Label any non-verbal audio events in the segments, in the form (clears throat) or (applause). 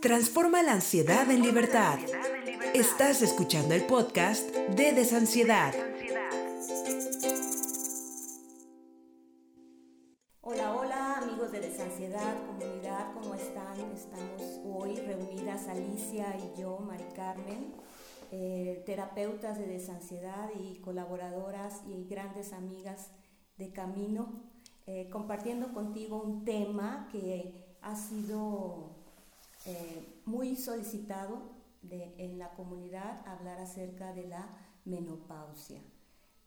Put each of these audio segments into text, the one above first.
Transforma la ansiedad en libertad. Estás escuchando el podcast de Desansiedad. Hola, hola amigos de Desansiedad, comunidad, ¿cómo están? Estamos hoy reunidas Alicia y yo, Mari Carmen, eh, terapeutas de desansiedad y colaboradoras y grandes amigas de Camino, eh, compartiendo contigo un tema que ha sido eh, muy solicitado en la comunidad hablar acerca de la menopausia.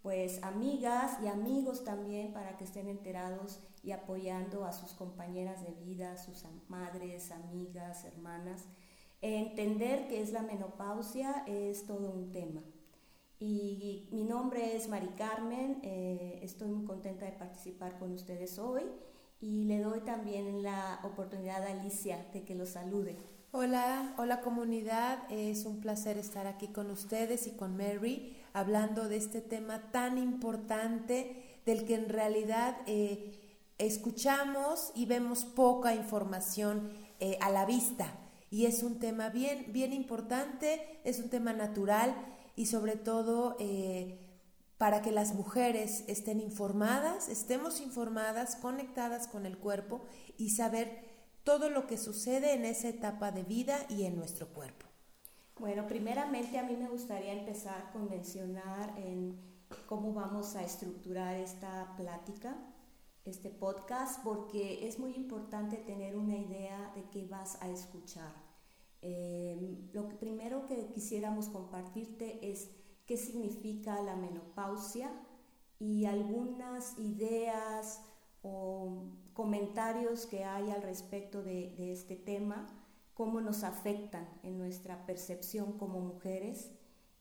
Pues amigas y amigos también para que estén enterados y apoyando a sus compañeras de vida, sus madres, amigas, hermanas. Entender qué es la menopausia es todo un tema. Y mi nombre es Mari Carmen, eh, estoy muy contenta de participar con ustedes hoy y le doy también la oportunidad a Alicia de que los salude. Hola, hola comunidad, es un placer estar aquí con ustedes y con Mary hablando de este tema tan importante del que en realidad eh, escuchamos y vemos poca información eh, a la vista. Y es un tema bien, bien importante, es un tema natural y sobre todo eh, para que las mujeres estén informadas, estemos informadas, conectadas con el cuerpo y saber todo lo que sucede en esa etapa de vida y en nuestro cuerpo. Bueno, primeramente a mí me gustaría empezar con mencionar en cómo vamos a estructurar esta plática, este podcast, porque es muy importante tener una idea de qué vas a escuchar. Eh, lo primero que quisiéramos compartirte es qué significa la menopausia y algunas ideas o comentarios que hay al respecto de, este tema, cómo nos afectan en nuestra percepción como mujeres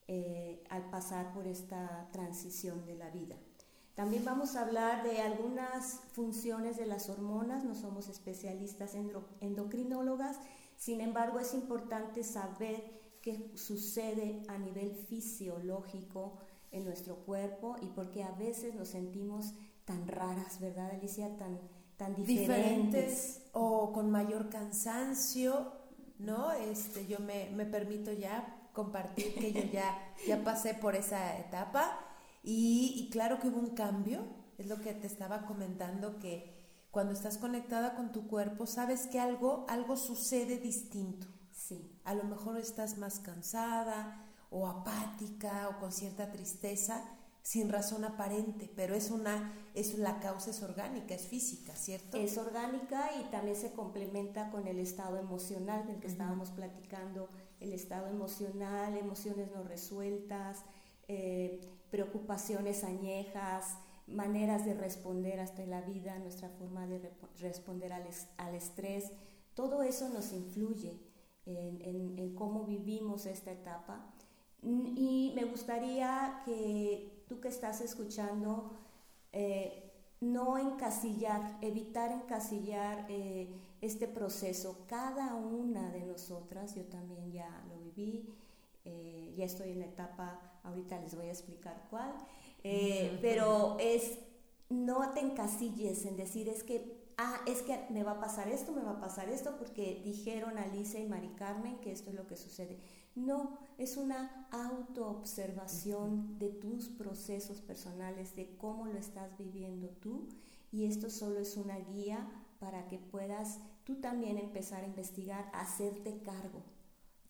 eh, al pasar por esta transición de la vida. También vamos a hablar de algunas funciones de las hormonas, no somos especialistas endocrinólogas, sin embargo es importante saber qué sucede a nivel fisiológico en nuestro cuerpo y porque a veces nos sentimos tan raras, ¿verdad, Alicia? Tan, tan diferentes. o con mayor cansancio, ¿no? Este, yo me, me permito ya compartir que yo ya, (laughs) ya pasé por esa etapa y, y claro que hubo un cambio, es lo que te estaba comentando que cuando estás conectada con tu cuerpo, sabes que algo, algo sucede distinto. Sí. A lo mejor estás más cansada o apática o con cierta tristeza sin razón aparente, pero es una es la causa es orgánica, es física, ¿cierto? Es orgánica y también se complementa con el estado emocional del que estábamos platicando, el estado emocional, emociones no resueltas, eh, preocupaciones añejas, maneras de responder hasta la vida, nuestra forma de responder al, al estrés, todo eso nos influye en, cómo vivimos esta etapa. Y me gustaría que tú que estás escuchando, eh, no encasillar, evitar encasillar eh, este proceso. Cada una de nosotras, yo también ya lo viví, eh, ya estoy en la etapa, ahorita les voy a explicar cuál, pero es, no te encasilles en decir es que ah, es que me va a pasar esto, me va a pasar esto, porque dijeron Alicia y Mari Carmen que esto es lo que sucede. No, es una autoobservación de tus procesos personales, de cómo lo estás viviendo tú, y esto solo es una guía para que puedas tú también empezar a investigar, a hacerte cargo.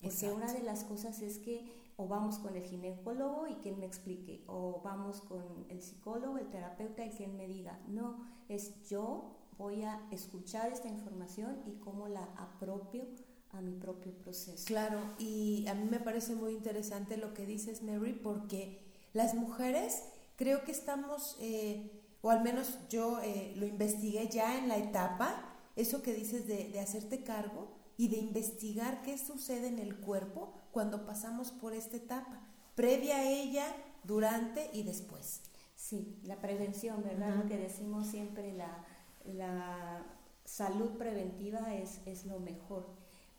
Porque una de las cosas es que o vamos con el ginecólogo y que él me explique, o vamos con el psicólogo, el terapeuta y que él me diga, no, es yo voy a escuchar esta información y cómo la apropio a mi propio proceso. Claro, y a mí me parece muy interesante lo que dices, Mary, porque las mujeres creo que estamos, eh, o al menos yo eh, lo investigué ya en la etapa, eso que dices de, de hacerte cargo y de investigar qué sucede en el cuerpo cuando pasamos por esta etapa, previa a ella, durante y después. Sí, la prevención, ¿verdad? Lo que decimos siempre, la, la salud preventiva es, es lo mejor.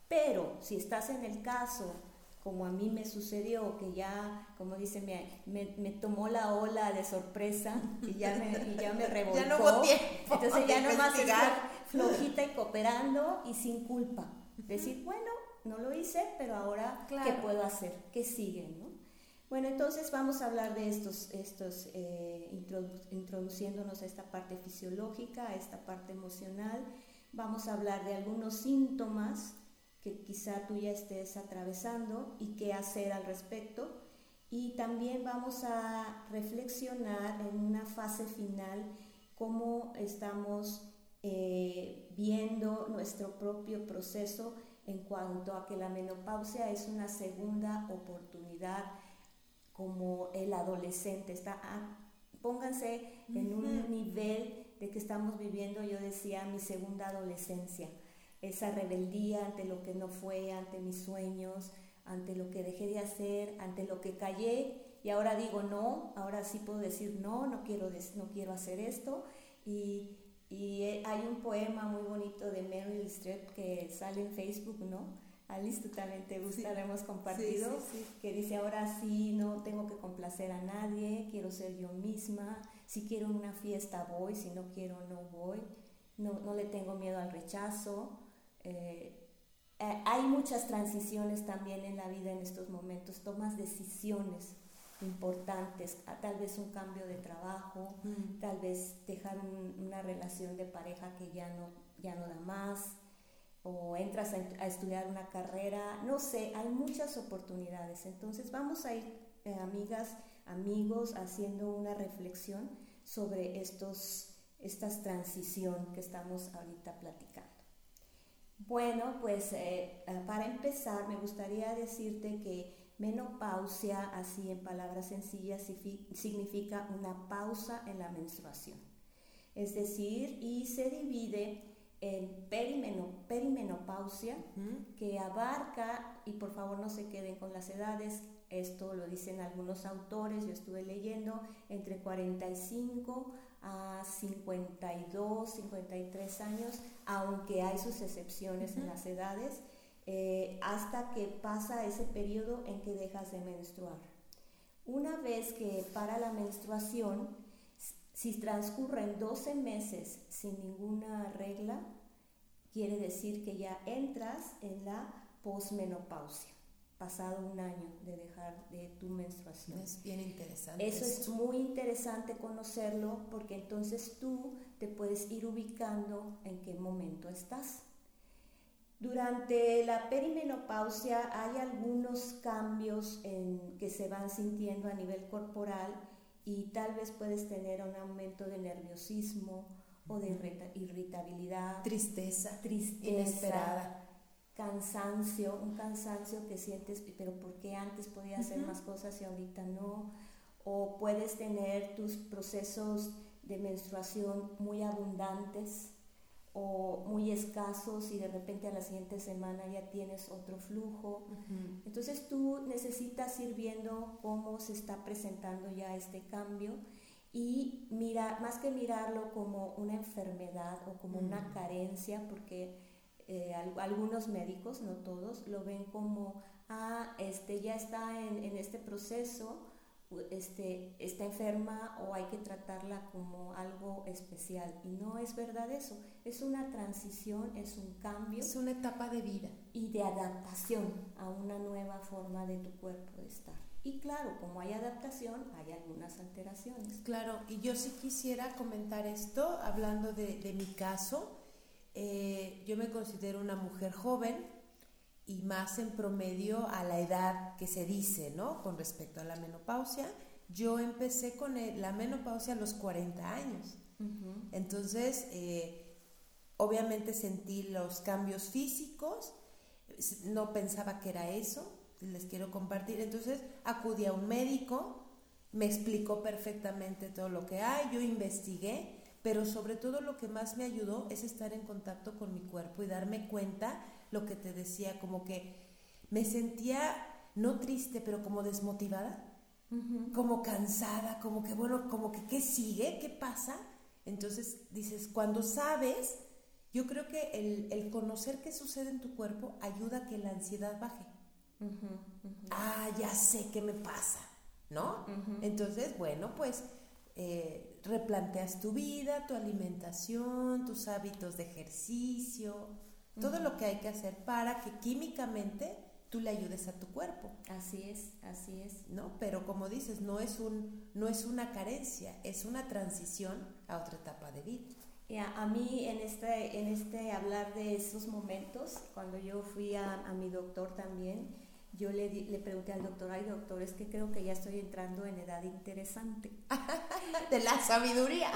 Pero si estás en el caso, como a mí me sucedió, que ya, como dice, me, me, tomó la ola de sorpresa y ya me, y ya me revolcó. (laughs) ya no hubo tiempo. Entonces ya nomás estar flojita y cooperando y sin culpa. Decir, bueno, no lo hice, pero ahora, ¿qué puedo hacer? ¿Qué sigue? ¿no? Bueno, entonces vamos a hablar de estos, estos eh, introduciéndonos a esta parte fisiológica, a esta parte emocional. Vamos a hablar de algunos síntomas que quizá tú ya estés atravesando y qué hacer al respecto. Y también vamos a reflexionar en una fase final cómo estamos eh, viendo nuestro propio proceso en cuanto a que la menopausia es una segunda oportunidad como el adolescente. Está, ah, pónganse en un nivel de que estamos viviendo, yo decía, mi segunda adolescencia. Esa rebeldía ante lo que no fue, ante mis sueños, ante lo que dejé de hacer, ante lo que callé y ahora digo no, ahora sí puedo decir no, no quiero, no quiero hacer esto. Y, y eh, hay un poema muy bonito de Meryl Streep que sale en Facebook, ¿no? Alice, tú también te gusta, lo hemos compartido, que dice, ahora sí, no tengo que complacer a nadie, quiero ser yo misma, si quiero una fiesta voy, si no quiero no voy, no, no le tengo miedo al rechazo. Eh, eh, hay muchas transiciones también en la vida en estos momentos, tomas decisiones importantes, tal vez un cambio de trabajo, tal vez dejar una relación de pareja que ya no, ya no da más, o entras a, estudiar una carrera, no sé, hay muchas oportunidades. Entonces vamos a ir, eh, amigas, amigos, haciendo una reflexión sobre estos, estas transición que estamos ahorita platicando. Bueno, pues eh, eh, para empezar me gustaría decirte que menopausia, así en palabras sencillas, significa una pausa en la menstruación. Es decir, y se divide en perimenopausia, que abarca, y por favor no se queden con las edades, esto lo dicen algunos autores, yo estuve leyendo, entre 45 a 52, 53 años, aunque hay sus excepciones en las edades, eh, hasta que pasa ese periodo en que dejas de menstruar. Una vez que para la menstruación, si transcurren 12 meses sin ninguna regla, quiere decir que ya entras en la posmenopausia, pasado un año de dejar de tu menstruación. Es bien interesante. Eso es muy interesante conocerlo porque entonces tú te puedes ir ubicando en qué momento estás. Durante la perimenopausia hay algunos cambios en, que se van sintiendo a nivel corporal y tal vez puedes tener un aumento de nerviosismo o de irritabilidad, tristeza, tristeza inesperada, cansancio, un cansancio que sientes, pero ¿por qué antes podía hacer más cosas y ahorita no? O puedes tener tus procesos de menstruación muy abundantes o muy escasos y de repente a la siguiente semana ya tienes otro flujo. Entonces tú necesitas ir viendo cómo se está presentando ya este cambio y mira, más que mirarlo como una enfermedad o como una carencia, porque eh, algunos médicos, no todos, lo ven como, ah, este ya está en, en este proceso, este, está enferma o hay que tratarla como algo especial. Y no es verdad eso. Es una transición, es un cambio. Es una etapa de vida. Y de adaptación a una nueva forma de tu cuerpo de estar. Y claro, como hay adaptación, hay algunas alteraciones. Claro, y yo sí quisiera comentar esto, hablando de, de mi caso. Eh, yo me considero una mujer joven, y más en promedio a la edad que se dice, ¿no? Con respecto a la menopausia. Yo empecé con la menopausia a los 40 años. Entonces, eh, obviamente sentí los cambios físicos, no pensaba que era eso, les quiero compartir. Entonces, acudí a un médico, me explicó perfectamente todo lo que hay, yo investigué, pero sobre todo lo que más me ayudó es estar en contacto con mi cuerpo y darme cuenta lo que te decía, como que me sentía no triste, pero como desmotivada, como cansada, como que, bueno, como que, ¿qué sigue? ¿Qué pasa? Entonces dices, cuando sabes, yo creo que el, conocer qué sucede en tu cuerpo ayuda a que la ansiedad baje. Ah, ya sé qué me pasa, ¿no? Entonces, bueno, pues eh, replanteas tu vida, tu alimentación, tus hábitos de ejercicio, todo lo que hay que hacer para que químicamente tú le ayudes a tu cuerpo. Así es, así es. ¿No? Pero como dices, no es un no es una carencia, es una transición a otra etapa de vida. A, a, mí en este, en este hablar de esos momentos, cuando yo fui a, a mi doctor también, yo le, le, pregunté al doctor, ay doctor, es que creo que ya estoy entrando en edad interesante. (laughs) de la sabiduría.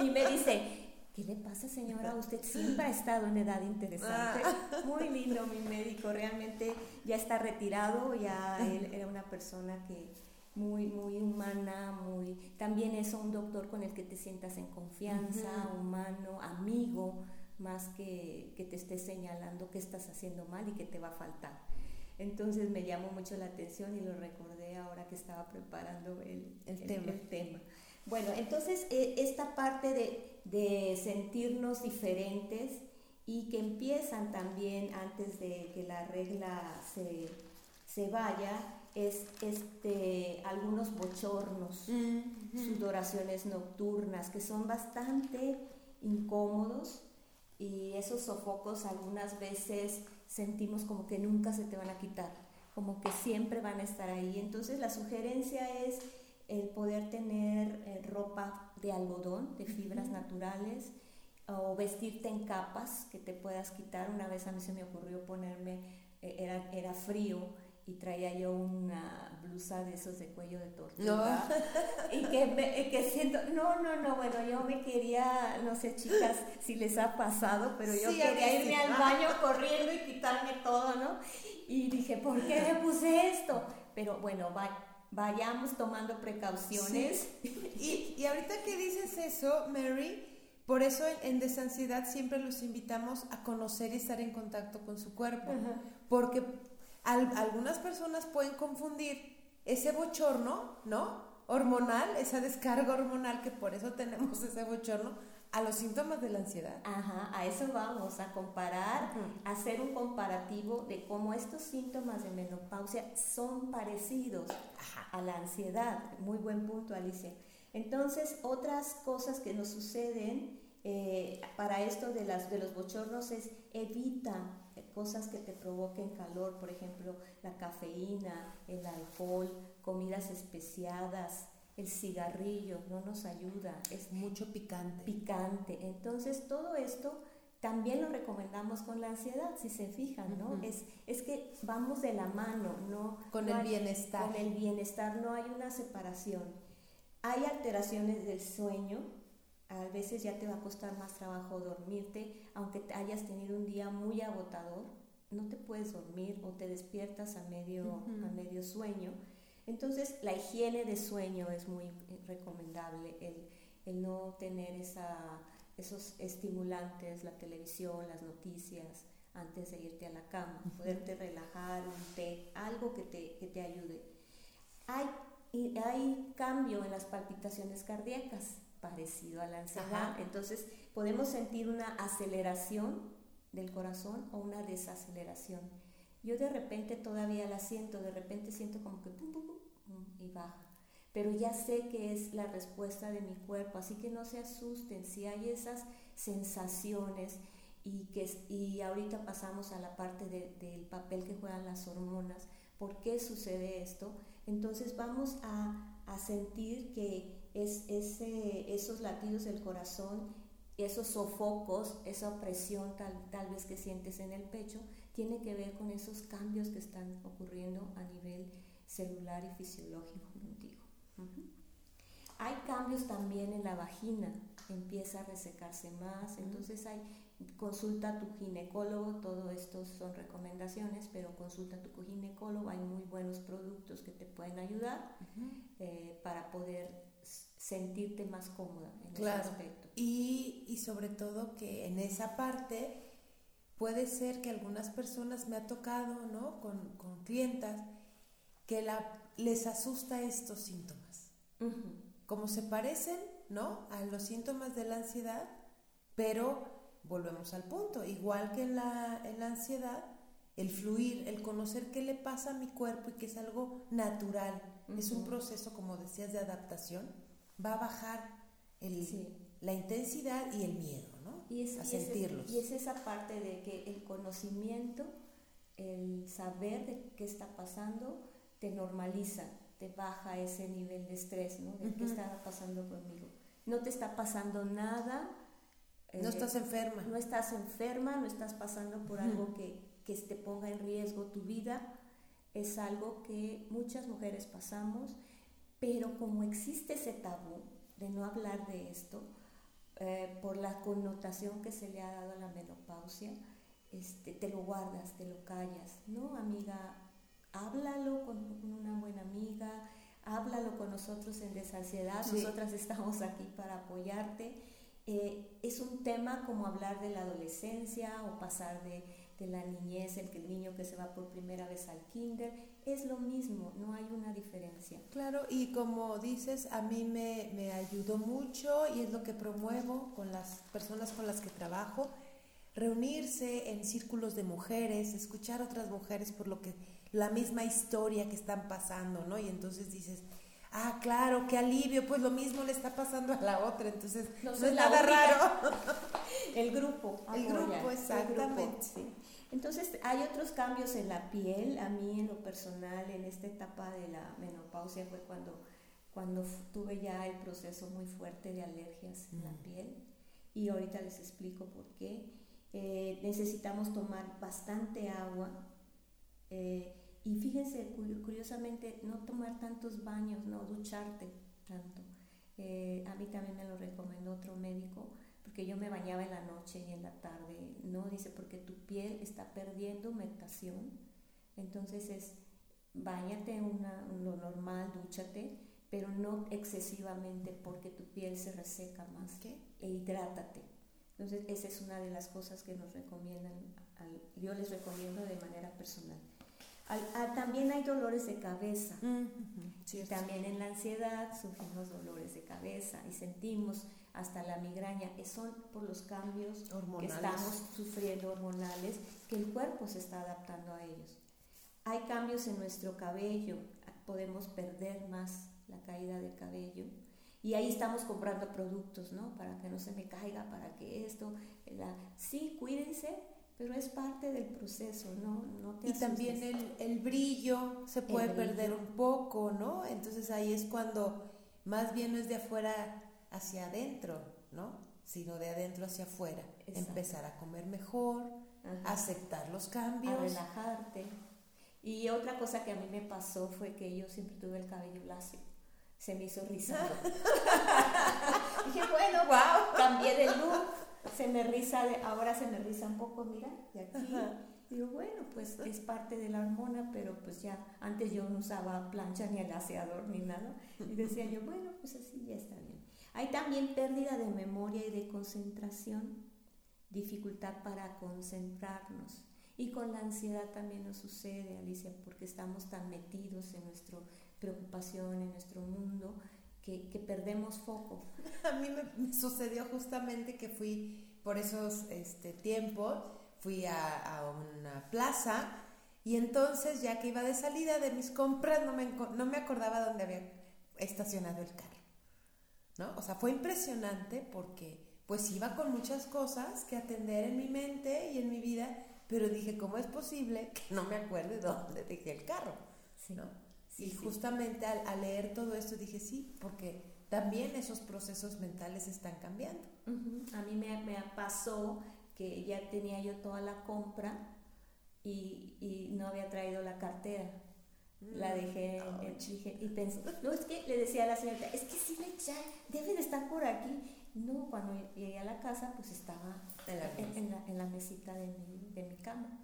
y me dice, ¿qué le pasa señora? Usted siempre ha estado en edad interesante. Ah. (laughs) Muy lindo mi médico, realmente ya está retirado, ya él era una persona que muy, muy humana, muy... También es un doctor con el que te sientas en confianza, humano, amigo, más que, que te esté señalando qué estás haciendo mal y qué te va a faltar. Entonces me llamó mucho la atención y lo recordé ahora que estaba preparando el, el, tema. el tema. Bueno, entonces eh, esta parte de, de, sentirnos diferentes y que empiezan también antes de que la regla se, se vaya, es este, algunos bochornos, sudoraciones nocturnas, que son bastante incómodos y esos sofocos algunas veces sentimos como que nunca se te van a quitar, como que siempre van a estar ahí. Entonces la sugerencia es el poder tener eh, ropa de algodón, de fibras naturales, o vestirte en capas que te puedas quitar. Una vez a mí se me ocurrió ponerme, eh, era, era frío, y traía yo una blusa de esos de cuello de tortuga. No. (laughs) Y que, que siento, no, no, no, bueno, yo me quería, no sé, chicas, si les ha pasado, pero yo quería irme al baño corriendo y quitarme todo, ¿no? Y dije, ¿por qué me puse esto? Pero bueno, vayamos tomando precauciones. (laughs) Y, y ahorita que dices eso, Mary, por eso en, en Desansiedad siempre los invitamos a conocer y estar en contacto con su cuerpo, porque algunas personas pueden confundir ese bochorno, ¿no? Hormonal, esa descarga hormonal, que por eso tenemos ese bochorno, a los síntomas de la ansiedad. Ajá, a eso vamos, a comparar, hacer un comparativo de cómo estos síntomas de menopausia son parecidos a la ansiedad. Muy buen punto, Alicia. Entonces, otras cosas que nos suceden eh, para esto de, las, de los bochornos es evita cosas que te provoquen calor, por ejemplo, la cafeína, el alcohol, comidas especiadas, el cigarrillo, no nos ayuda. Es mucho picante. Picante. Entonces, todo esto también lo recomendamos con la ansiedad, si se fijan, ¿no? es, es que vamos de la mano, ¿no? Con el bienestar. Con el bienestar, no hay una separación. Hay alteraciones del sueño, a veces ya te va a costar más trabajo dormirte, aunque hayas tenido un día muy agotador, no te puedes dormir o te despiertas a medio, a medio sueño. Entonces, la higiene de sueño es muy recomendable, el, el no tener esa, esos estimulantes, la televisión, las noticias, antes de irte a la cama, poderte relajar, un té, algo que te, que te ayude. Hay, hay cambio en las palpitaciones cardíacas parecido a la ansiedad. Entonces podemos sentir una aceleración del corazón o una desaceleración. Yo de repente todavía la siento, de repente siento como que pum, pum, pum, y baja. Pero ya sé que es la respuesta de mi cuerpo, así que no se asusten si hay esas sensaciones y que y ahorita pasamos a la parte del papel que juegan las hormonas. ¿Por qué sucede esto? Entonces vamos a, a sentir que es ese, esos latidos del corazón, esos sofocos, esa opresión tal, tal vez que sientes en el pecho, tiene que ver con esos cambios que están ocurriendo a nivel celular y fisiológico contigo. Hay cambios también en la vagina, empieza a resecarse más, entonces hay consulta a tu ginecólogo, todo esto son recomendaciones, pero consulta a tu ginecólogo, hay muy buenos productos que te pueden ayudar eh, para poder sentirte más cómoda en ese aspecto. Y, y sobre todo que en esa parte puede ser que algunas personas me ha tocado, ¿no? Con, con clientas que la, les asusta estos síntomas. Como se parecen, ¿no? A los síntomas de la ansiedad, pero volvemos al punto, igual que en la, en la ansiedad, el fluir, el conocer qué le pasa a mi cuerpo y que es algo natural, es un proceso, como decías, de adaptación va a bajar el, la intensidad y el miedo, ¿no? Y es, a y es- sentirlos. y es esa parte de que el conocimiento, el saber de qué está pasando, te normaliza, te baja ese nivel de estrés, ¿no? De qué Ujú. está pasando conmigo. No te está pasando nada. no eh, estás enferma. no estás enferma, no estás pasando por algo que, que te ponga en riesgo tu vida. Es algo que muchas mujeres pasamos, pero como existe ese tabú de no hablar de esto, eh, por la connotación que se le ha dado a la menopausia, este, te lo guardas, te lo callas. No, amiga, háblalo con una buena amiga, háblalo con nosotros en Desansiedad, Sí. nosotras estamos aquí para apoyarte. Eh, es un tema como hablar de la adolescencia o pasar de, de la niñez, el, el niño que se va por primera vez al kinder, es lo mismo, no hay una diferencia. Claro, y como dices, a mí me, me ayudó mucho y es lo que promuevo con las personas con las que trabajo, reunirse en círculos de mujeres, escuchar otras mujeres por lo que la misma historia que están pasando, ¿no? Y entonces dices, ah, claro, qué alivio, pues lo mismo le está pasando a la otra, entonces No es nada raro. (laughs) El grupo. El apoya, grupo, exactamente. sí. Entonces hay otros cambios en la piel. A mí en lo personal, en esta etapa de la menopausia fue cuando, cuando tuve ya el proceso muy fuerte de alergias en la Mm. piel. Y ahorita les explico por qué. Eh, necesitamos tomar bastante agua. eh, y fíjense, cu- curiosamente, no tomar tantos baños, no ducharte tanto. Eh, a mí también me lo recomendó otro médico, porque yo me bañaba en la noche y en la tarde, ¿no? Dice, porque tu piel está perdiendo humectación, entonces es, bañate una, lo normal, dúchate, pero no excesivamente porque tu piel se reseca más, ¿Qué? e hidrátate. Entonces, esa es una de las cosas que nos recomiendan, al- yo les recomiendo de manera personal. Ah, también hay dolores de cabeza. Mm, también en la ansiedad sufrimos dolores de cabeza y sentimos hasta la migraña. que Son por los cambios que Hormonales. estamos sufriendo hormonales, que el cuerpo se está adaptando a ellos. Hay cambios en nuestro cabello, podemos perder más la caída del cabello. Y ahí estamos comprando productos, ¿no? Para que no se me caiga, para que esto, la... sí, cuídense, pero es parte del proceso, ¿no? no te Y también el, el brillo se puede brillo. perder un poco, ¿no? Entonces ahí es cuando más bien no es de afuera hacia adentro, ¿no? Sino de adentro hacia afuera. Exacto. Empezar a comer mejor, Ajá. aceptar los a cambios. relajarte. Y otra cosa que a mí me pasó fue que yo siempre tuve el cabello lacio. Se me hizo rizado. (laughs) (laughs) Dije, bueno, Wow. cambié de look. Se me riza, de- ahora se me riza un poco, mira, de aquí. Ajá. Digo, bueno, pues es parte de la hormona, pero pues ya, antes yo no usaba plancha ni alaciador ni nada. Y decía yo, bueno, pues así ya está bien. Hay también pérdida de memoria y de concentración, dificultad para concentrarnos. Y con la ansiedad también nos sucede, Alicia, porque estamos tan metidos en nuestra preocupación, en nuestro mundo, que, que perdemos foco. (laughs) A mí me, me sucedió justamente que fui por esos este, tiempos, fui a, a una plaza y entonces ya que iba de salida de mis compras no me, no me acordaba dónde había estacionado el carro. ¿no? O sea, fue impresionante porque pues iba con muchas cosas que atender en mi mente y en mi vida, pero dije, ¿cómo es posible que no me acuerde dónde dejé el carro? Sí. ¿no? Sí, y sí. justamente al, al leer todo esto dije, sí, porque también esos procesos mentales están cambiando. Ujú. A mí me, me pasó que ya tenía yo toda la compra y, y no había traído la cartera. La dejé, en- en- dije- y pensé, no, es que le decía a la señorita, es que sí, ya, debe de estar por aquí. No, cuando llegué a la casa, pues estaba En la en, en la, en la mesita de mi, de mi cama,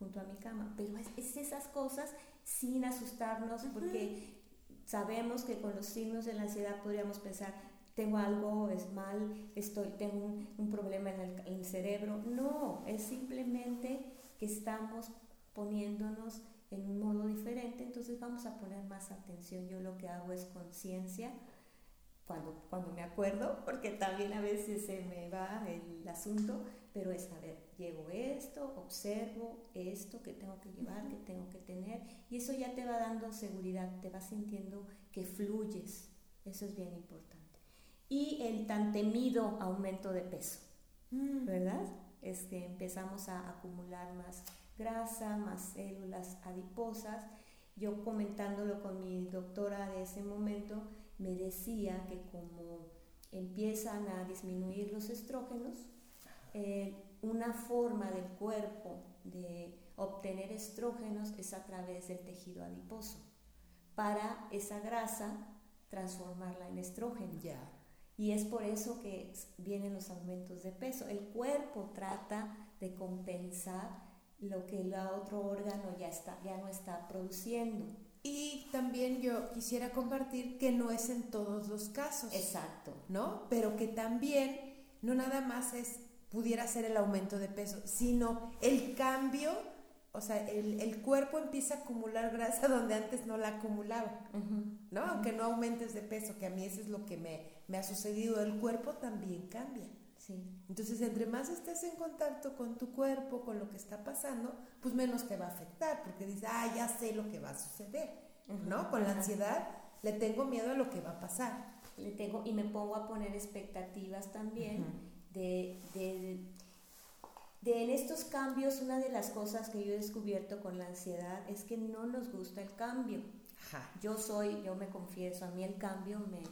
junto a mi cama. Pero es, es esas cosas sin asustarnos, porque sabemos que con los signos de la ansiedad podríamos pensar, tengo algo, es mal, estoy, tengo un, un problema en el, en el cerebro. No, es simplemente que estamos poniéndonos en un modo diferente, entonces vamos a poner más atención. Yo lo que hago es conciencia cuando, cuando me acuerdo, porque también a veces se me va el asunto, pero es, a ver, llevo esto, observo esto que tengo que llevar, que tengo que tener, y eso ya te va dando seguridad, te vas sintiendo que fluyes, eso es bien importante. Y el tan temido aumento de peso. mm. ¿verdad? Este, empezamos a acumular más grasa, más células adiposas. Yo comentándolo con mi doctora de ese momento, me decía que como empiezan a disminuir los estrógenos, eh, una forma del cuerpo de obtener estrógenos es a través del tejido adiposo, para esa grasa transformarla en estrógeno. Y es por eso que vienen los aumentos de peso. El cuerpo trata de compensar lo que el otro órgano ya, está, ya no está produciendo. Y también yo quisiera compartir que no es en todos los casos. Exacto. ¿No? Pero que también no nada más es pudiera ser el aumento de peso, sino el cambio, o sea, el, cuerpo empieza a acumular grasa (laughs) donde antes no la acumulaba, ¿no? Aunque no aumentes de peso, que a mí eso es lo que me, me ha sucedido, el cuerpo también cambia. Entonces, entre más estés en contacto con tu cuerpo, con lo que está pasando, pues menos te va a afectar, porque dices, ah, ya sé lo que va a suceder, ¿no? Con la ansiedad le tengo miedo a lo que va a pasar. Le tengo, y me pongo a poner expectativas también de, de, de, en estos cambios, una de las cosas que yo he descubierto con la ansiedad es que no nos gusta el cambio. Yo soy, yo me confieso, a mí el cambio me,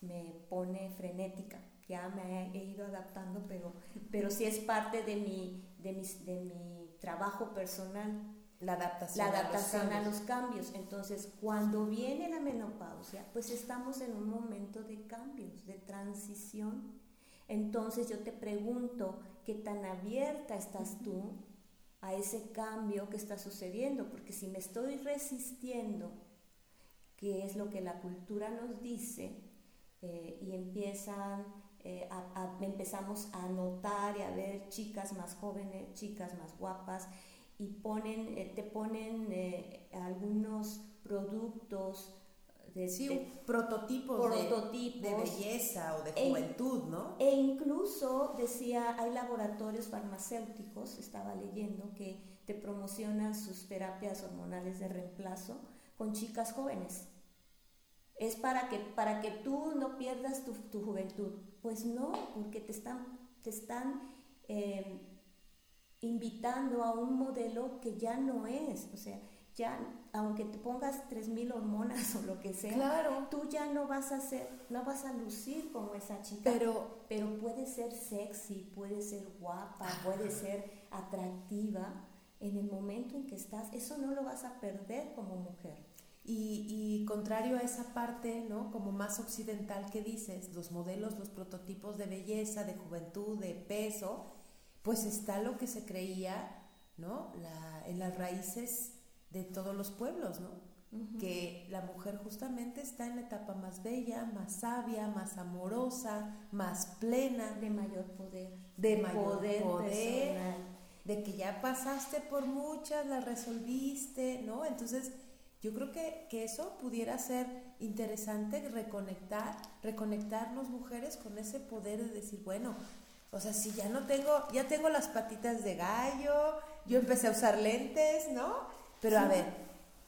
me pone frenética ya me he ido adaptando, pero, pero sí es parte de mi, de, de mi trabajo personal. La adaptación, la adaptación a, los cambios. Entonces, cuando viene la menopausia, pues estamos en un momento de cambios, de transición. Entonces yo te pregunto, ¿qué tan abierta estás tú a ese cambio que está sucediendo? Porque si me estoy resistiendo, que es lo que la cultura nos dice, eh, y empiezan eh, empezamos a notar y a ver chicas más jóvenes, chicas más guapas, y ponen, eh, te ponen algunos productos de, sí, prototipos, de, belleza o de e juventud, ¿no? E incluso decía, hay laboratorios farmacéuticos, estaba leyendo, que te promocionan sus terapias hormonales de reemplazo con chicas jóvenes. Es para que, para que tú no pierdas tu, tu juventud. Pues no, porque te están, te están em, invitando a un modelo que ya no es. O sea, ya, aunque te pongas 3.000 hormonas (laughs) o lo que sea, claro. tú ya no vas a ser, no vas a lucir como esa chica. Pero, pero puede ser sexy, puede ser guapa, puede ser atractiva en el momento en que estás. Eso no lo vas a perder como mujer. Y, contrario a esa parte, ¿no? Como más occidental que dices, los modelos, los prototipos de belleza, de juventud, de peso, pues está lo que se creía, ¿no? en las raíces de todos los pueblos, ¿no? Que la mujer justamente está en la etapa más bella, más sabia, más amorosa, más plena. De mayor poder. De mayor poder. De que ya pasaste por muchas, las resolviste, ¿no? Entonces yo creo que, que, eso pudiera ser interesante, reconectar, reconectarnos mujeres con ese poder de decir, bueno, o sea, si ya no tengo, ya tengo las patitas de gallo, yo empecé a usar lentes, ¿no? Pero a ver,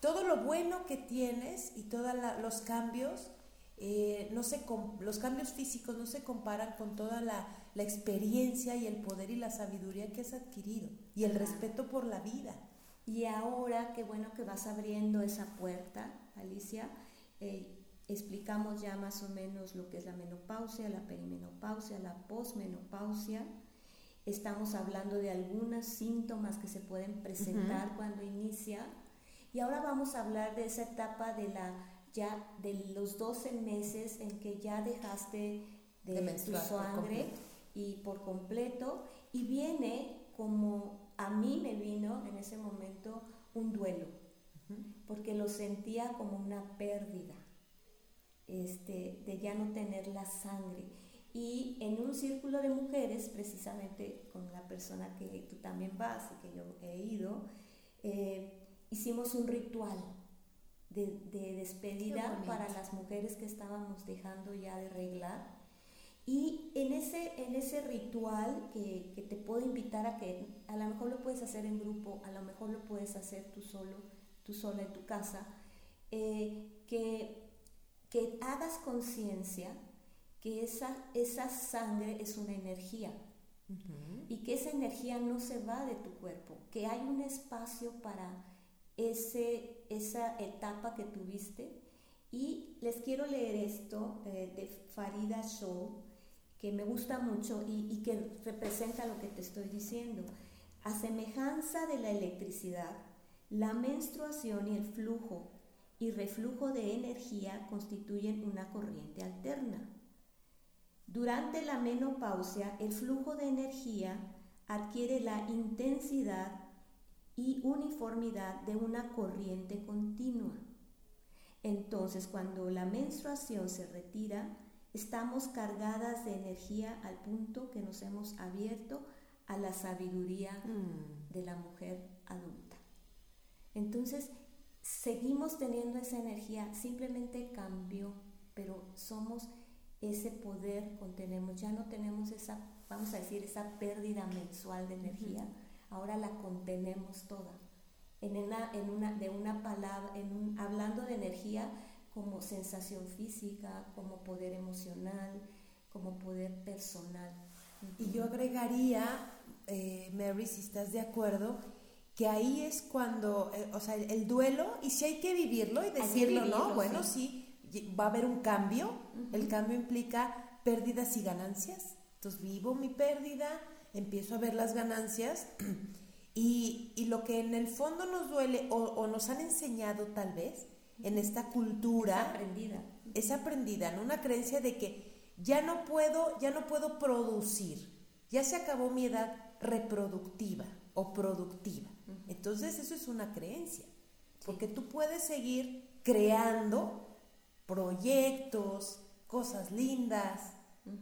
todo lo bueno que tienes y todos los cambios, eh, no se, los cambios físicos no se comparan con toda la, la, experiencia y el poder y la sabiduría que has adquirido y el respeto por la vida. Y ahora, qué bueno que vas abriendo esa puerta, Alicia. Eh, explicamos ya más o menos lo que es la menopausia, la perimenopausia, la posmenopausia. Estamos hablando de algunos síntomas que se pueden presentar cuando inicia. Y ahora vamos a hablar de esa etapa de la ya de los 12 meses en que ya dejaste de, tu sangre y por completo y viene como a mí me vino en ese momento un duelo, porque lo sentía como una pérdida, este, de ya no tener la sangre. Y en un círculo de mujeres, precisamente con la persona que tú también vas y que yo he ido, eh, hicimos un ritual de, de despedida para las mujeres que estábamos dejando ya de reglar y en ese, en ese ritual que, que, te puedo invitar a que a lo mejor lo puedes hacer en grupo, a lo mejor lo puedes hacer tú solo, tú sola en tu casa, eh, que, que hagas conciencia que esa, esa sangre es una energía y que esa energía no se va de tu cuerpo, que hay un espacio para ese, esa etapa que tuviste. Y les quiero leer esto eh, de Farida Show, que me gusta mucho y, y que representa lo que te estoy diciendo. A semejanza de la electricidad, la menstruación y el flujo y reflujo de energía constituyen una corriente alterna. Durante la menopausia, el flujo de energía adquiere la intensidad y uniformidad de una corriente continua. Entonces, cuando la menstruación se retira, estamos cargadas de energía al punto que nos hemos abierto a la sabiduría mm. de la mujer adulta. Entonces, seguimos teniendo esa energía, simplemente cambió, pero somos ese poder contenemos, ya no tenemos esa, vamos a decir, esa pérdida mensual de energía, ahora la contenemos toda. En una, en una, de una palabra, en hablando de energía como sensación física, como poder emocional, como poder personal. Y yo agregaría, eh, Mary, si estás de acuerdo, que ahí es cuando, eh, o sea, el, duelo, y si hay que vivirlo y decirlo, ¿no? Bueno, sí va a haber un cambio. El cambio implica pérdidas y ganancias. Entonces vivo mi pérdida, empiezo a ver las ganancias (clears throat) y, lo que en el fondo nos duele o, nos han enseñado tal vez en esta cultura es aprendida, es aprendida, ¿no? una creencia de que ya no puedo, ya no puedo producir, ya se acabó mi edad reproductiva o productiva. Entonces eso es una creencia, porque tú puedes seguir creando proyectos, cosas lindas.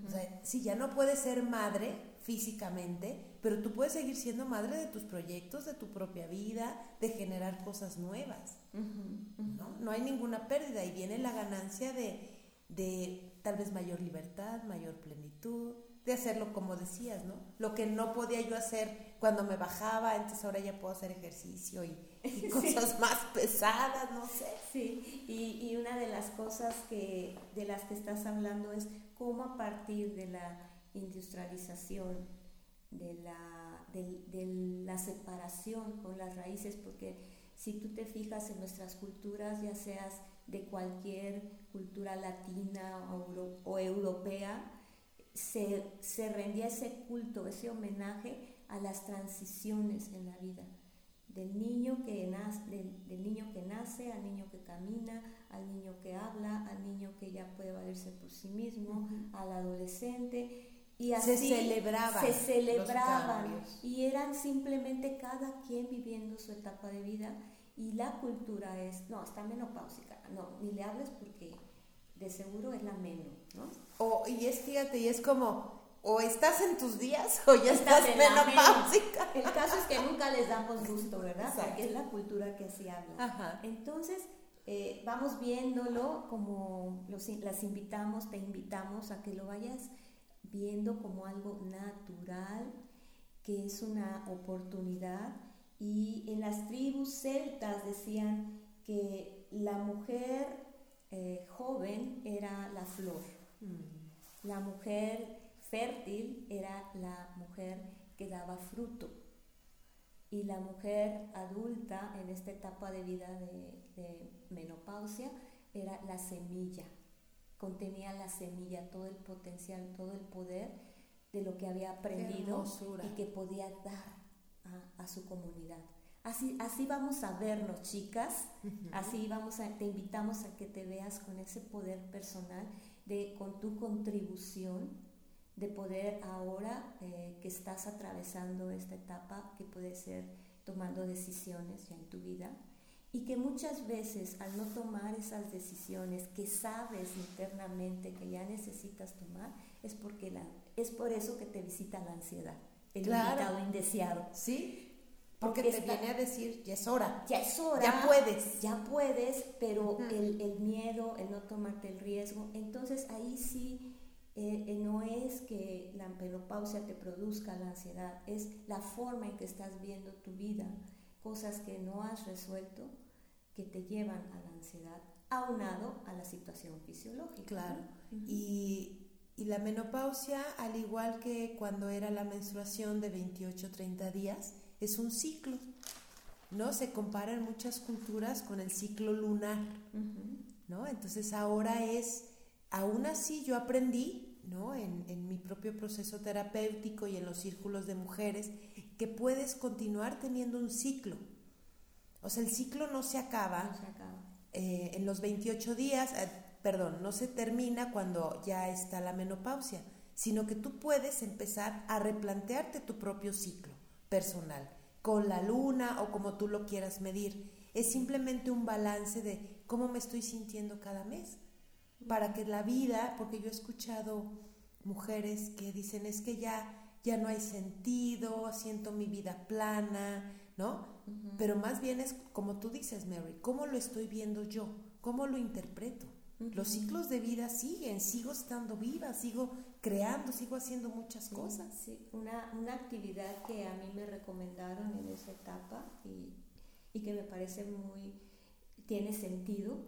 O sea, sí, ya no puedes ser madre físicamente, pero tú puedes seguir siendo madre de tus proyectos, de tu propia vida, de generar cosas nuevas. ¿no? no hay ninguna pérdida y viene la ganancia de, de tal vez mayor libertad, mayor plenitud, de hacerlo como decías, ¿no? Lo que no podía yo hacer cuando me bajaba, entonces ahora ya puedo hacer ejercicio y, (laughs) cosas más pesadas, no sé. Sí, y, y, una de las cosas que, de las que estás hablando es cómo a partir de la industrialización, de la, de, de la separación con las raíces, porque si tú te fijas en nuestras culturas, ya seas de cualquier cultura latina o, o europea, se, rendía ese culto, ese homenaje a las transiciones en la vida. Del niño, que nace, del, niño que nace, al niño que camina, al niño que habla, al niño que ya puede valerse por sí mismo, al adolescente. Y así se celebraban. Se celebraban. Y eran simplemente cada quien viviendo su etapa de vida. Y la cultura es, no, está menopáusica. No, ni le hables porque de seguro es la menos, ¿no? Y es, fíjate, y es como, o estás en tus días (laughs) o ya estás, estás menopáusica. El caso es que nunca les damos gusto, ¿verdad? Porque es la cultura que así habla. Entonces, eh, vamos viéndolo como los, las invitamos, te invitamos a que lo vayas viendo como algo natural, que es una oportunidad. Y en las tribus celtas decían que la mujer eh, joven era la flor. Mm. La mujer fértil era la mujer que daba fruto. Y la mujer adulta en esta etapa de vida de, menopausia era la semilla. Contenía la semilla, todo el potencial, todo el poder de lo que había aprendido y que podía dar a su comunidad. Así, así vamos a vernos, chicas. Así vamos a, te invitamos a que te veas con ese poder personal, de, con tu contribución, de poder ahora eh, que estás atravesando esta etapa, que puede ser tomando decisiones ya en tu vida, y que muchas veces al no tomar esas decisiones que sabes internamente que ya necesitas tomar, es porque la, es por eso que te visita la ansiedad, el invitado indeseado. Sí, porque, te viene a decir, ya es hora. Ya es hora. Ya puedes. Ya puedes, pero el, el, miedo, el no tomarte el riesgo, entonces ahí sí eh, eh, no es que la menopausia te produzca la ansiedad, es la forma en que estás viendo tu vida, cosas que no has resuelto que te llevan a la ansiedad, aunado a la situación fisiológica. Claro. Y Y la menopausia, al igual que cuando era la menstruación de 28-30 días, es un ciclo. ¿no? Se compara en muchas culturas con el ciclo lunar, ¿no? Entonces ahora es, aún así yo aprendí, ¿no? En, en, mi propio proceso terapéutico y en los círculos de mujeres, que puedes continuar teniendo un ciclo. O sea, el ciclo no se acaba, eh, en los 28 días, eh, perdón, no se termina cuando ya está la menopausia, sino que tú puedes empezar a replantearte tu propio ciclo personal con la luna o como tú lo quieras medir. Es simplemente un balance de cómo me estoy sintiendo cada mes. Para que la vida, porque yo he escuchado mujeres que dicen es que ya ya no hay sentido, siento mi vida plana, ¿no? Pero más bien es como tú dices, Mary, ¿cómo lo estoy viendo yo? ¿Cómo lo interpreto? Los ciclos de vida siguen, sigo estando viva, sigo creando, sigo haciendo muchas cosas. Sí, una, una, actividad que a mí me recomendaron en esa etapa y, y que me parece muy, tiene sentido.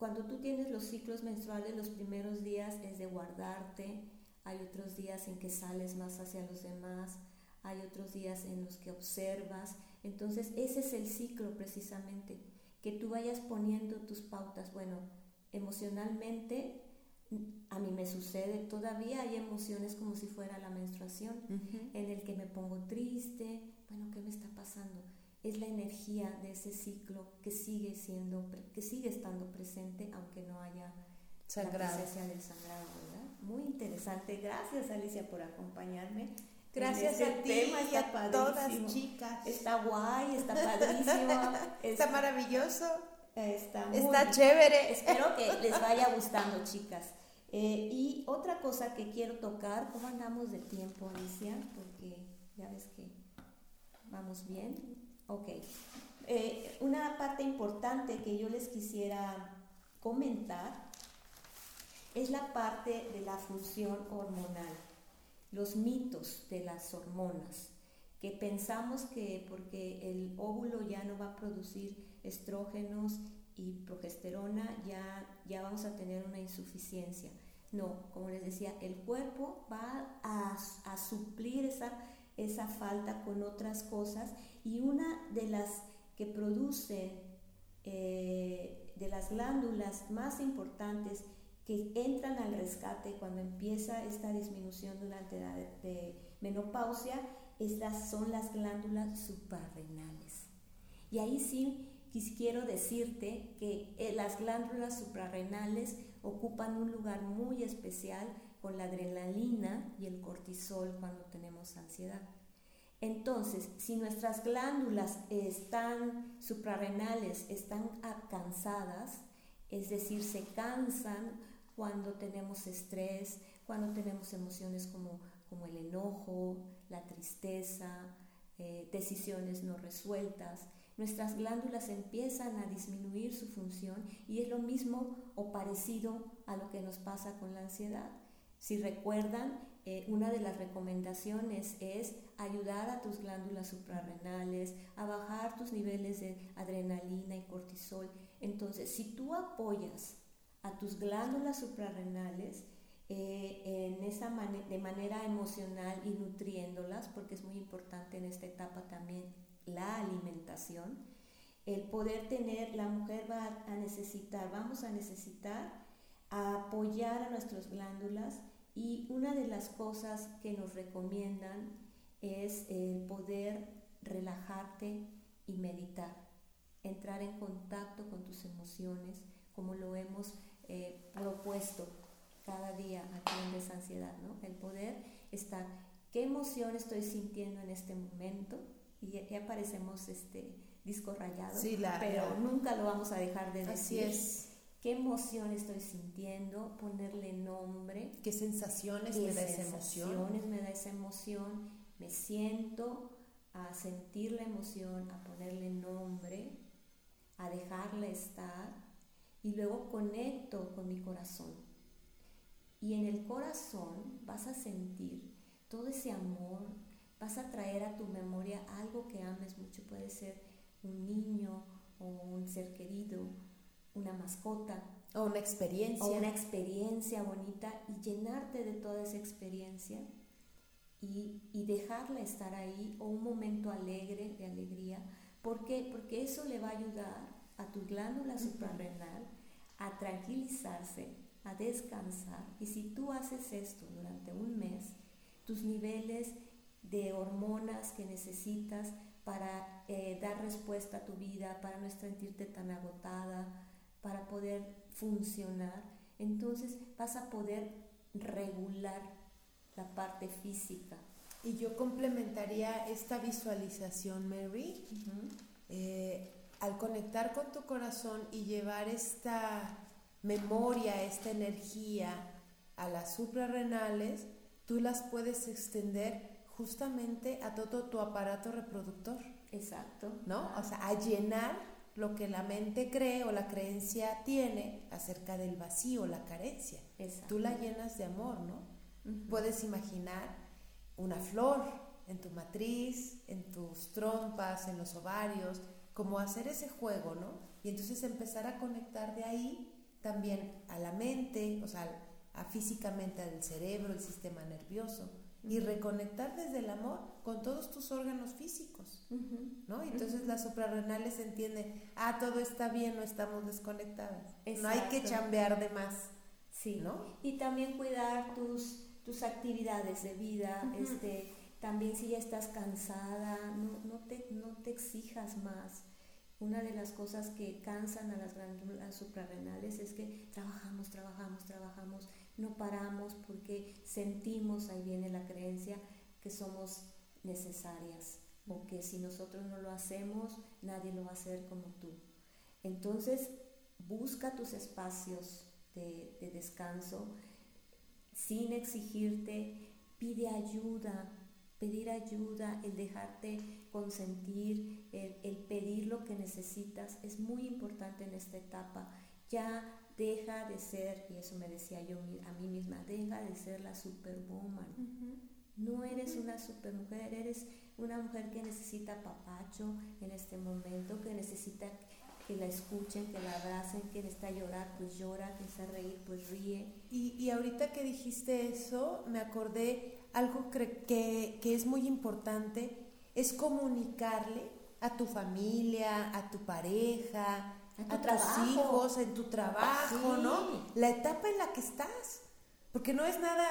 Cuando tú tienes los ciclos menstruales, los primeros días es de guardarte, hay otros días en que sales más hacia los demás, hay otros días en los que observas. Entonces, ese es el ciclo precisamente, que tú vayas poniendo tus pautas. Bueno, emocionalmente a mí me sucede, todavía hay emociones como si fuera la menstruación, en el que me pongo triste, bueno, ¿qué me está pasando? Es la energía de ese ciclo que sigue siendo, que sigue estando presente, aunque no haya sangrado. la presencia del sangrado, ¿verdad? Muy interesante. Gracias, Alicia, por acompañarme. Gracias este a ti y a todas chicas. Está guay, está padrísimo. (laughs) está maravilloso. Está, Está chévere. Espero que (laughs) les vaya gustando, chicas. Eh, y otra cosa que quiero tocar, ¿cómo andamos de tiempo, Alicia? Porque ya ves que vamos bien. Ok. Eh, una parte importante que yo les quisiera comentar es la parte de la función hormonal, los mitos de las hormonas, que pensamos que porque el óvulo ya no va a producir estrógenos y progesterona, ya, ya vamos a tener una insuficiencia. No, como les decía, el cuerpo va a, a suplir esa, esa falta con otras cosas y una de las que producen, eh, de las glándulas más importantes que entran al rescate cuando empieza esta disminución durante la de menopausia, estas son las glándulas suprarrenales. Y ahí sí quiero decirte que eh, las glándulas suprarrenales ocupan un lugar muy especial con la adrenalina y el cortisol cuando tenemos ansiedad. Entonces, si nuestras glándulas están suprarrenales, están cansadas, es decir, se cansan cuando tenemos estrés, cuando tenemos emociones como, como el enojo, la tristeza, eh, decisiones no resueltas, nuestras glándulas empiezan a disminuir su función y es lo mismo o parecido a lo que nos pasa con la ansiedad. Si recuerdan, eh, una de las recomendaciones es ayudar a tus glándulas suprarrenales, a bajar tus niveles de adrenalina y cortisol. Entonces, si tú apoyas a tus glándulas suprarrenales eh, en esa de manera emocional y nutriéndolas, porque es muy importante en esta etapa también la alimentación, el poder tener, la mujer va a necesitar, vamos a necesitar apoyar a nuestras glándulas y una de las cosas que nos recomiendan es el poder relajarte y meditar, entrar en contacto con tus emociones, como lo hemos eh, propuesto cada día aquí en Desansiedad, ¿no? El poder estar, ¿qué emoción estoy sintiendo en este momento? y ya, parecemos este disco rayado, pero nunca lo vamos a dejar de decir. Así es. ¿Qué emoción estoy sintiendo? Ponerle nombre. ¿Qué sensaciones me da esa emoción? me da esa emoción? Me siento a sentir la emoción, a ponerle nombre, a dejarla estar y luego conecto con mi corazón. Y en el corazón vas a sentir todo ese amor, vas a traer a tu memoria algo que ames mucho, puede ser un niño o un ser querido, una mascota. O una experiencia. O una experiencia bonita y llenarte de toda esa experiencia y, y dejarla estar ahí o un momento alegre, de alegría. ¿Por qué? Porque eso le va a ayudar a tu glándula suprarrenal a tranquilizarse, a descansar. Y si tú haces esto durante un mes, tus niveles de hormonas que necesitas para eh, dar respuesta a tu vida, para no sentirte tan agotada, para poder funcionar, entonces vas a poder regular la parte física. Y yo complementaría esta visualización, Mary, eh, al conectar con tu corazón y llevar esta memoria, esta energía a las suprarrenales, tú las puedes extender justamente a todo tu aparato reproductor. Exacto. ¿No? O sea, a llenar lo que la mente cree o la creencia tiene acerca del vacío, la carencia. Tú la llenas de amor, ¿no? Puedes imaginar una flor en tu matriz, en tus trompas, en los ovarios, como hacer ese juego, ¿no? Y entonces empezar a conectar de ahí también a la mente, o sea, a físicamente al cerebro, el sistema nervioso y reconectar desde el amor con todos tus órganos físicos, ¿no? Entonces las suprarrenales entienden, ah, todo está bien, no estamos desconectadas. No hay que chambear de más. Sí. ¿no? Y también cuidar tus, tus actividades de vida, este, también si ya estás cansada, no, no, te, no te exijas más. Una de las cosas que cansan a las glándulas suprarrenales es que trabajamos, trabajamos, trabajamos no paramos porque sentimos, ahí viene la creencia, que somos necesarias o que si nosotros no lo hacemos, nadie lo va a hacer como tú. Entonces, busca tus espacios de, descanso sin exigirte, pide ayuda, pedir ayuda, el dejarte consentir, el, el, pedir lo que necesitas es muy importante en esta etapa. Ya deja de ser, y eso me decía yo a mí misma, deja de ser la superwoman. No eres una supermujer, eres una mujer que necesita papacho en este momento, que necesita que la escuchen, que la abracen, que necesita llorar, pues llora, que necesita reír, pues ríe. Y, y ahorita que dijiste eso, me acordé algo que, que es muy importante, es comunicarle a tu familia, a tu pareja, a tus hijos, en tu trabajo, ¿no? La etapa en la que estás. Porque no es nada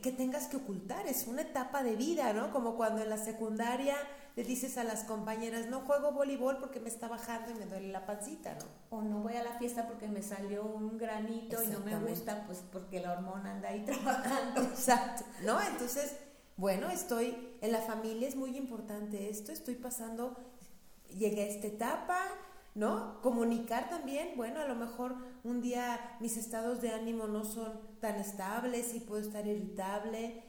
que tengas que ocultar, es una etapa de vida, ¿no? Como cuando en la secundaria le dices a las compañeras, no juego voleibol porque me está bajando y me duele la pancita, ¿no? O no voy a la fiesta porque me salió un granito y no me gusta, pues porque la hormona anda ahí (laughs) trabajando. Exacto, ¿no? Entonces, bueno, estoy, en la familia es muy importante esto, estoy pasando, llegué a esta etapa, ¿no? Comunicar también, bueno, a lo mejor un día mis estados de ánimo no son tan estables y puedo estar irritable.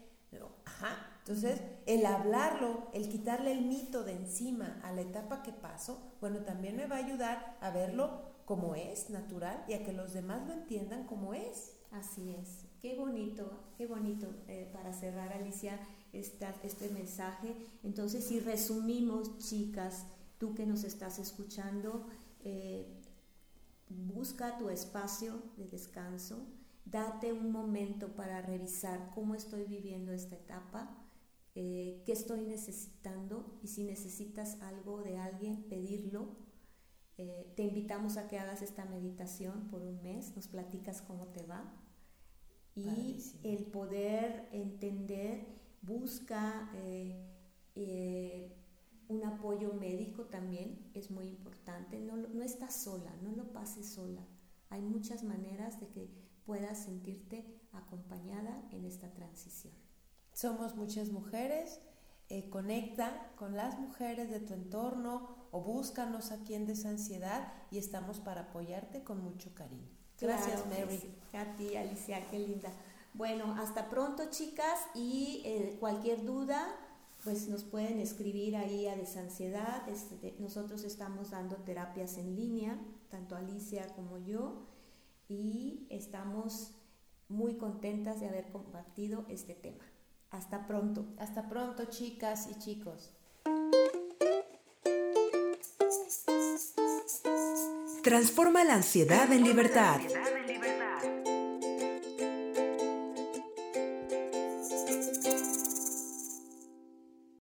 Ajá. Entonces, el hablarlo, el quitarle el mito de encima a la etapa que paso, bueno, también me va a ayudar a verlo como es, natural, y a que los demás lo entiendan como es. Así es. Qué bonito, qué bonito eh, para cerrar, Alicia, esta, este mensaje. Entonces, si resumimos, chicas, tú que nos estás escuchando, eh, busca tu espacio de descanso, date un momento para revisar cómo estoy viviendo esta etapa, eh, qué estoy necesitando y si necesitas algo de alguien, pedirlo. Eh, te invitamos a que hagas esta meditación por un mes, nos platicas cómo te va. Y el poder entender, busca un apoyo médico también es muy importante. No, no estás sola, no lo pases sola. Hay muchas maneras de que puedas sentirte acompañada en esta transición. Somos muchas mujeres. Eh, conecta con las mujeres de tu entorno o búscanos aquí en Desansiedad y estamos para apoyarte con mucho cariño. Gracias, Mary. A ti, Alicia, qué linda. Bueno, hasta pronto, chicas, y eh, cualquier duda, pues nos pueden escribir ahí a Desansiedad. Este, nosotros estamos dando terapias en línea, tanto Alicia como yo, y estamos muy contentas de haber compartido este tema. Hasta pronto. Hasta pronto, chicas y chicos. Transforma la ansiedad en libertad.